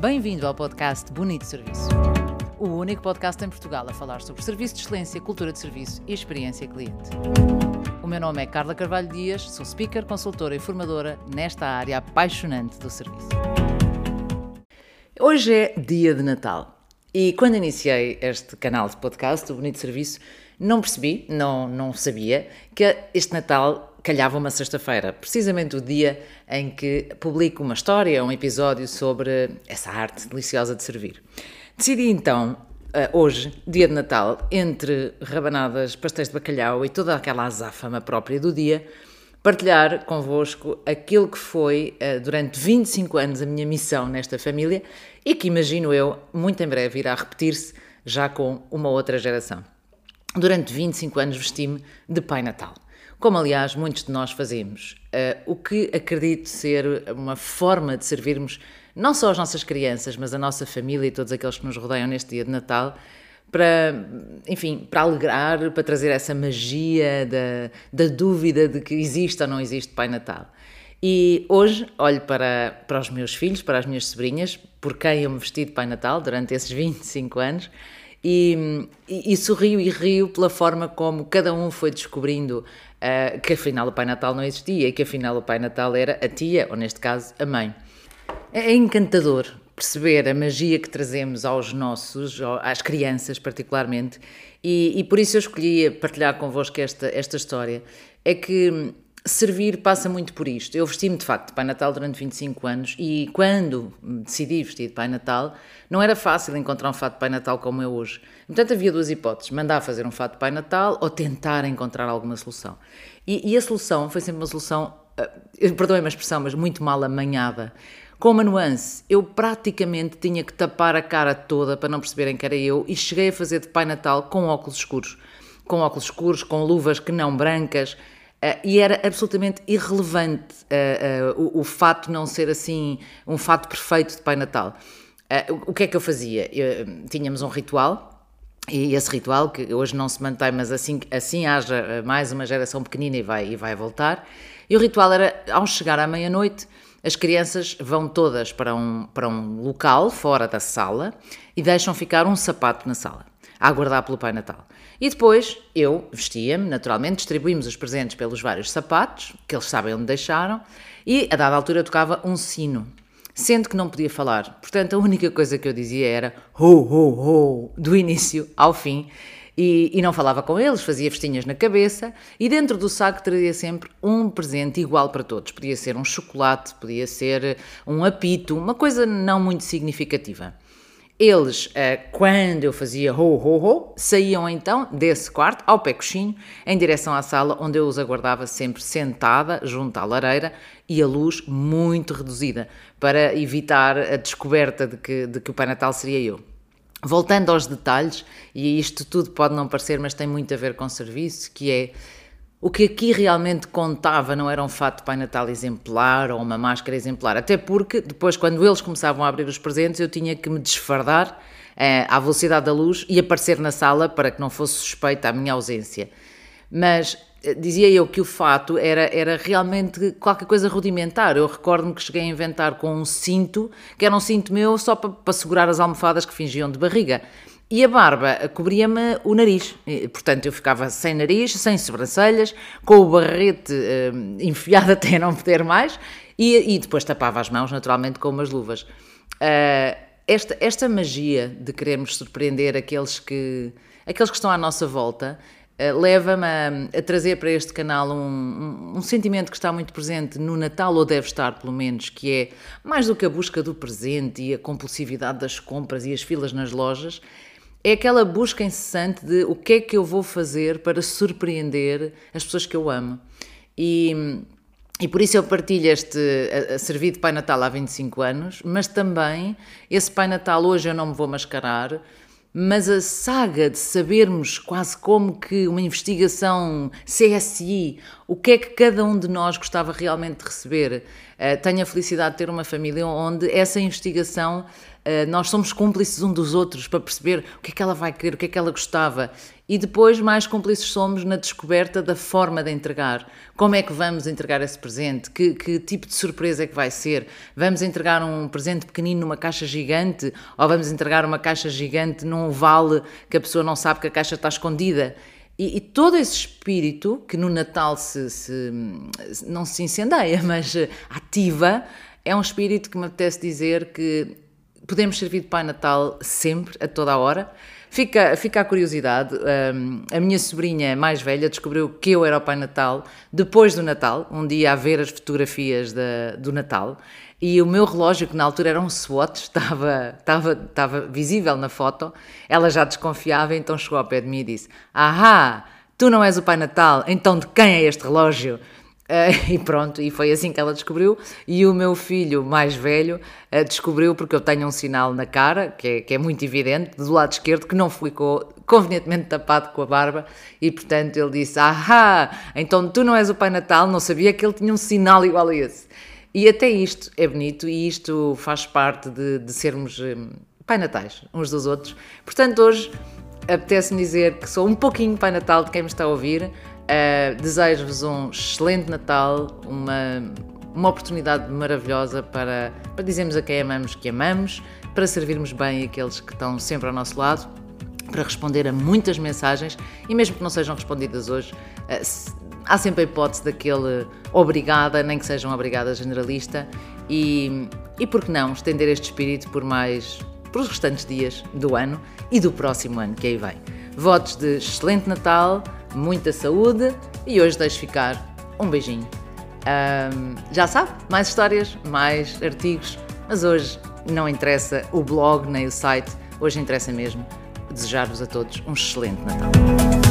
Bem-vindo ao podcast Bonito Serviço. O único podcast em Portugal a falar sobre serviço de excelência, cultura de serviço e experiência cliente. O meu nome é Carla Carvalho Dias, sou speaker, consultora e formadora nesta área apaixonante do serviço. Hoje é dia de Natal e quando iniciei este canal de podcast, o Bonito Serviço, não percebi, não, não sabia, que este Natal calhava uma sexta-feira, precisamente o dia em que publico uma história, um episódio sobre essa arte deliciosa de servir. Decidi então, eh, hoje, dia de Natal, entre rabanadas, pastéis de bacalhau e toda aquela azáfama própria do dia, partilhar convosco aquilo que foi, eh, durante 25 anos, a minha missão nesta família e que imagino eu, muito em breve, irá repetir-se já com uma outra geração. Durante 25 anos vesti-me de Pai Natal, como aliás muitos de nós fazemos, uh, o que acredito ser uma forma de servirmos não só as nossas crianças, mas a nossa família e todos aqueles que nos rodeiam neste dia de Natal, para, enfim, para alegrar, para trazer essa magia da, da dúvida de que existe ou não existe Pai Natal. E hoje olho para, para os meus filhos, para as minhas sobrinhas, por quem eu me vesti de Pai Natal durante esses 25 anos, e, e, e, sorrio e rio pela forma como cada um foi descobrindo uh, que afinal o Pai Natal não existia e que afinal o Pai Natal era a tia, ou neste caso a mãe. É, é encantador perceber a magia que trazemos aos nossos, às crianças particularmente, e, e por isso eu escolhi partilhar convosco esta, esta história. É que servir passa muito por isto. Eu vesti-me de facto de Pai Natal durante 25 anos e quando decidi vestir de Pai Natal, não era fácil encontrar um fato de Pai Natal como é hoje. Portanto, havia duas hipóteses: mandar fazer um fato de Pai Natal ou tentar encontrar alguma solução. E, e a solução foi sempre uma solução, uh, perdoem a expressão, mas muito mal amanhada. Com uma nuance, eu praticamente tinha que tapar a cara toda para não perceberem que era eu e cheguei a fazer de Pai Natal com óculos escuros. Com óculos escuros, com luvas que não brancas, Uh, e era absolutamente irrelevante uh, uh, o, o fato não ser assim um fato perfeito de Pai Natal. O, o, que é que eu fazia? Eu, tínhamos um ritual, e esse ritual, que hoje não se mantém, mas assim, assim haja mais uma geração pequenina e vai, e vai voltar. E o ritual era, ao chegar à meia-noite, as crianças vão todas para um, para um local fora da sala e deixam ficar um sapato na sala a aguardar pelo Pai Natal. E depois eu vestia-me, naturalmente, distribuímos os presentes pelos vários sapatos, que eles sabem onde deixaram, e a dada altura tocava um sino, sendo que não podia falar. Portanto, a única coisa que eu dizia era ho, ho, ho, do início ao fim. E, e, não falava com eles, fazia festinhas na cabeça e dentro do saco trazia sempre um presente igual para todos. Podia ser um chocolate, podia ser um apito, uma coisa não muito significativa. Eles, eh, quando eu fazia ho, ho, ho, saíam então desse quarto ao pé coxinho, em direção à sala onde eu os aguardava sempre sentada junto à lareira e a luz muito reduzida, para evitar a descoberta de que, de que o Pai Natal seria eu. Voltando aos detalhes, e isto tudo pode não parecer, mas tem muito a ver com serviço, que é o que aqui realmente contava não era um fato de Pai Natal exemplar ou uma máscara exemplar, até porque depois, quando eles começavam a abrir os presentes, eu tinha que me desfardar eh, à velocidade da luz e aparecer na sala para que não fosse suspeita a minha ausência. Mas dizia eu que o fato era, era realmente qualquer coisa rudimentar. Eu recordo-me que cheguei a inventar com um cinto, que era um cinto meu só para, para segurar as almofadas que fingiam de barriga. E a barba cobria-me o nariz, portanto eu ficava sem nariz, sem sobrancelhas, com o barrete uh, enfiado até não poder mais, e, e, depois tapava as mãos naturalmente com umas luvas. Uh, esta, esta magia de querermos surpreender aqueles que, aqueles que estão à nossa volta leva-me a, a, trazer para este canal um, um, um, sentimento que está muito presente no Natal, ou deve estar pelo menos, que é mais do que a busca do presente e a compulsividade das compras e as filas nas lojas, é aquela busca incessante de o que é que eu vou fazer para surpreender as pessoas que eu amo. E, e por isso eu partilho este a, a servir de Pai Natal há 25 anos, mas também esse Pai Natal hoje eu não me vou mascarar, mas a saga de sabermos quase como que uma investigação CSI o que é que cada um de nós gostava realmente de receber. Uh, tenho a felicidade de ter uma família onde essa investigação uh, nós somos cúmplices um dos outros para perceber o que é que ela vai querer, o que é que ela gostava. E depois, mais cúmplices somos na descoberta da forma de entregar. Como é que vamos entregar esse presente? Que, que tipo de surpresa é que vai ser? Vamos entregar um presente pequenino numa caixa gigante? Ou vamos entregar uma caixa gigante num vale que a pessoa não sabe que a caixa está escondida? E, e, todo esse espírito que no Natal se, se, não se incendeia, mas ativa, é um espírito que me apetece dizer que podemos servir de Pai Natal sempre, a toda a hora. Fica, fica a curiosidade, um, a minha sobrinha mais velha descobriu que eu era o Pai Natal depois do Natal, um dia a ver as fotografias do Natal, e o meu relógio, que na altura era um Swatch, estava, estava, estava visível na foto, ela já desconfiava, então chegou ao pé de mim e disse: Ahá, tu não és o Pai Natal, então de quem é este relógio? Uh, e pronto, e foi assim que ela descobriu. E o meu filho mais velho uh, descobriu porque eu tenho um sinal na cara, que é, que é muito evidente, do lado esquerdo, que não ficou convenientemente tapado com a barba, e portanto ele disse: Ahá, então tu não és o Pai Natal, não sabia que ele tinha um sinal igual a esse. E até isto é bonito e isto faz parte de, de sermos um, Pai Natais uns dos outros. Portanto, hoje apetece-me dizer que sou um pouquinho Pai Natal de quem me está a ouvir. Uh, Desejo-vos um excelente Natal, uma, uma oportunidade maravilhosa para, para dizermos a quem amamos que amamos, para servirmos bem aqueles que estão sempre ao nosso lado, para responder a muitas mensagens e mesmo que não sejam respondidas hoje, uh, há sempre a hipótese daquele obrigada, nem que seja uma obrigada generalista, e, e por que não estender este espírito por mais para os restantes dias do ano e do próximo ano que aí vem. Votos de excelente Natal, muita saúde e hoje deixo ficar um beijinho. Um, já sabe, mais histórias, mais artigos, mas hoje não interessa o blog nem o site, hoje interessa mesmo desejar-vos a todos um excelente Natal.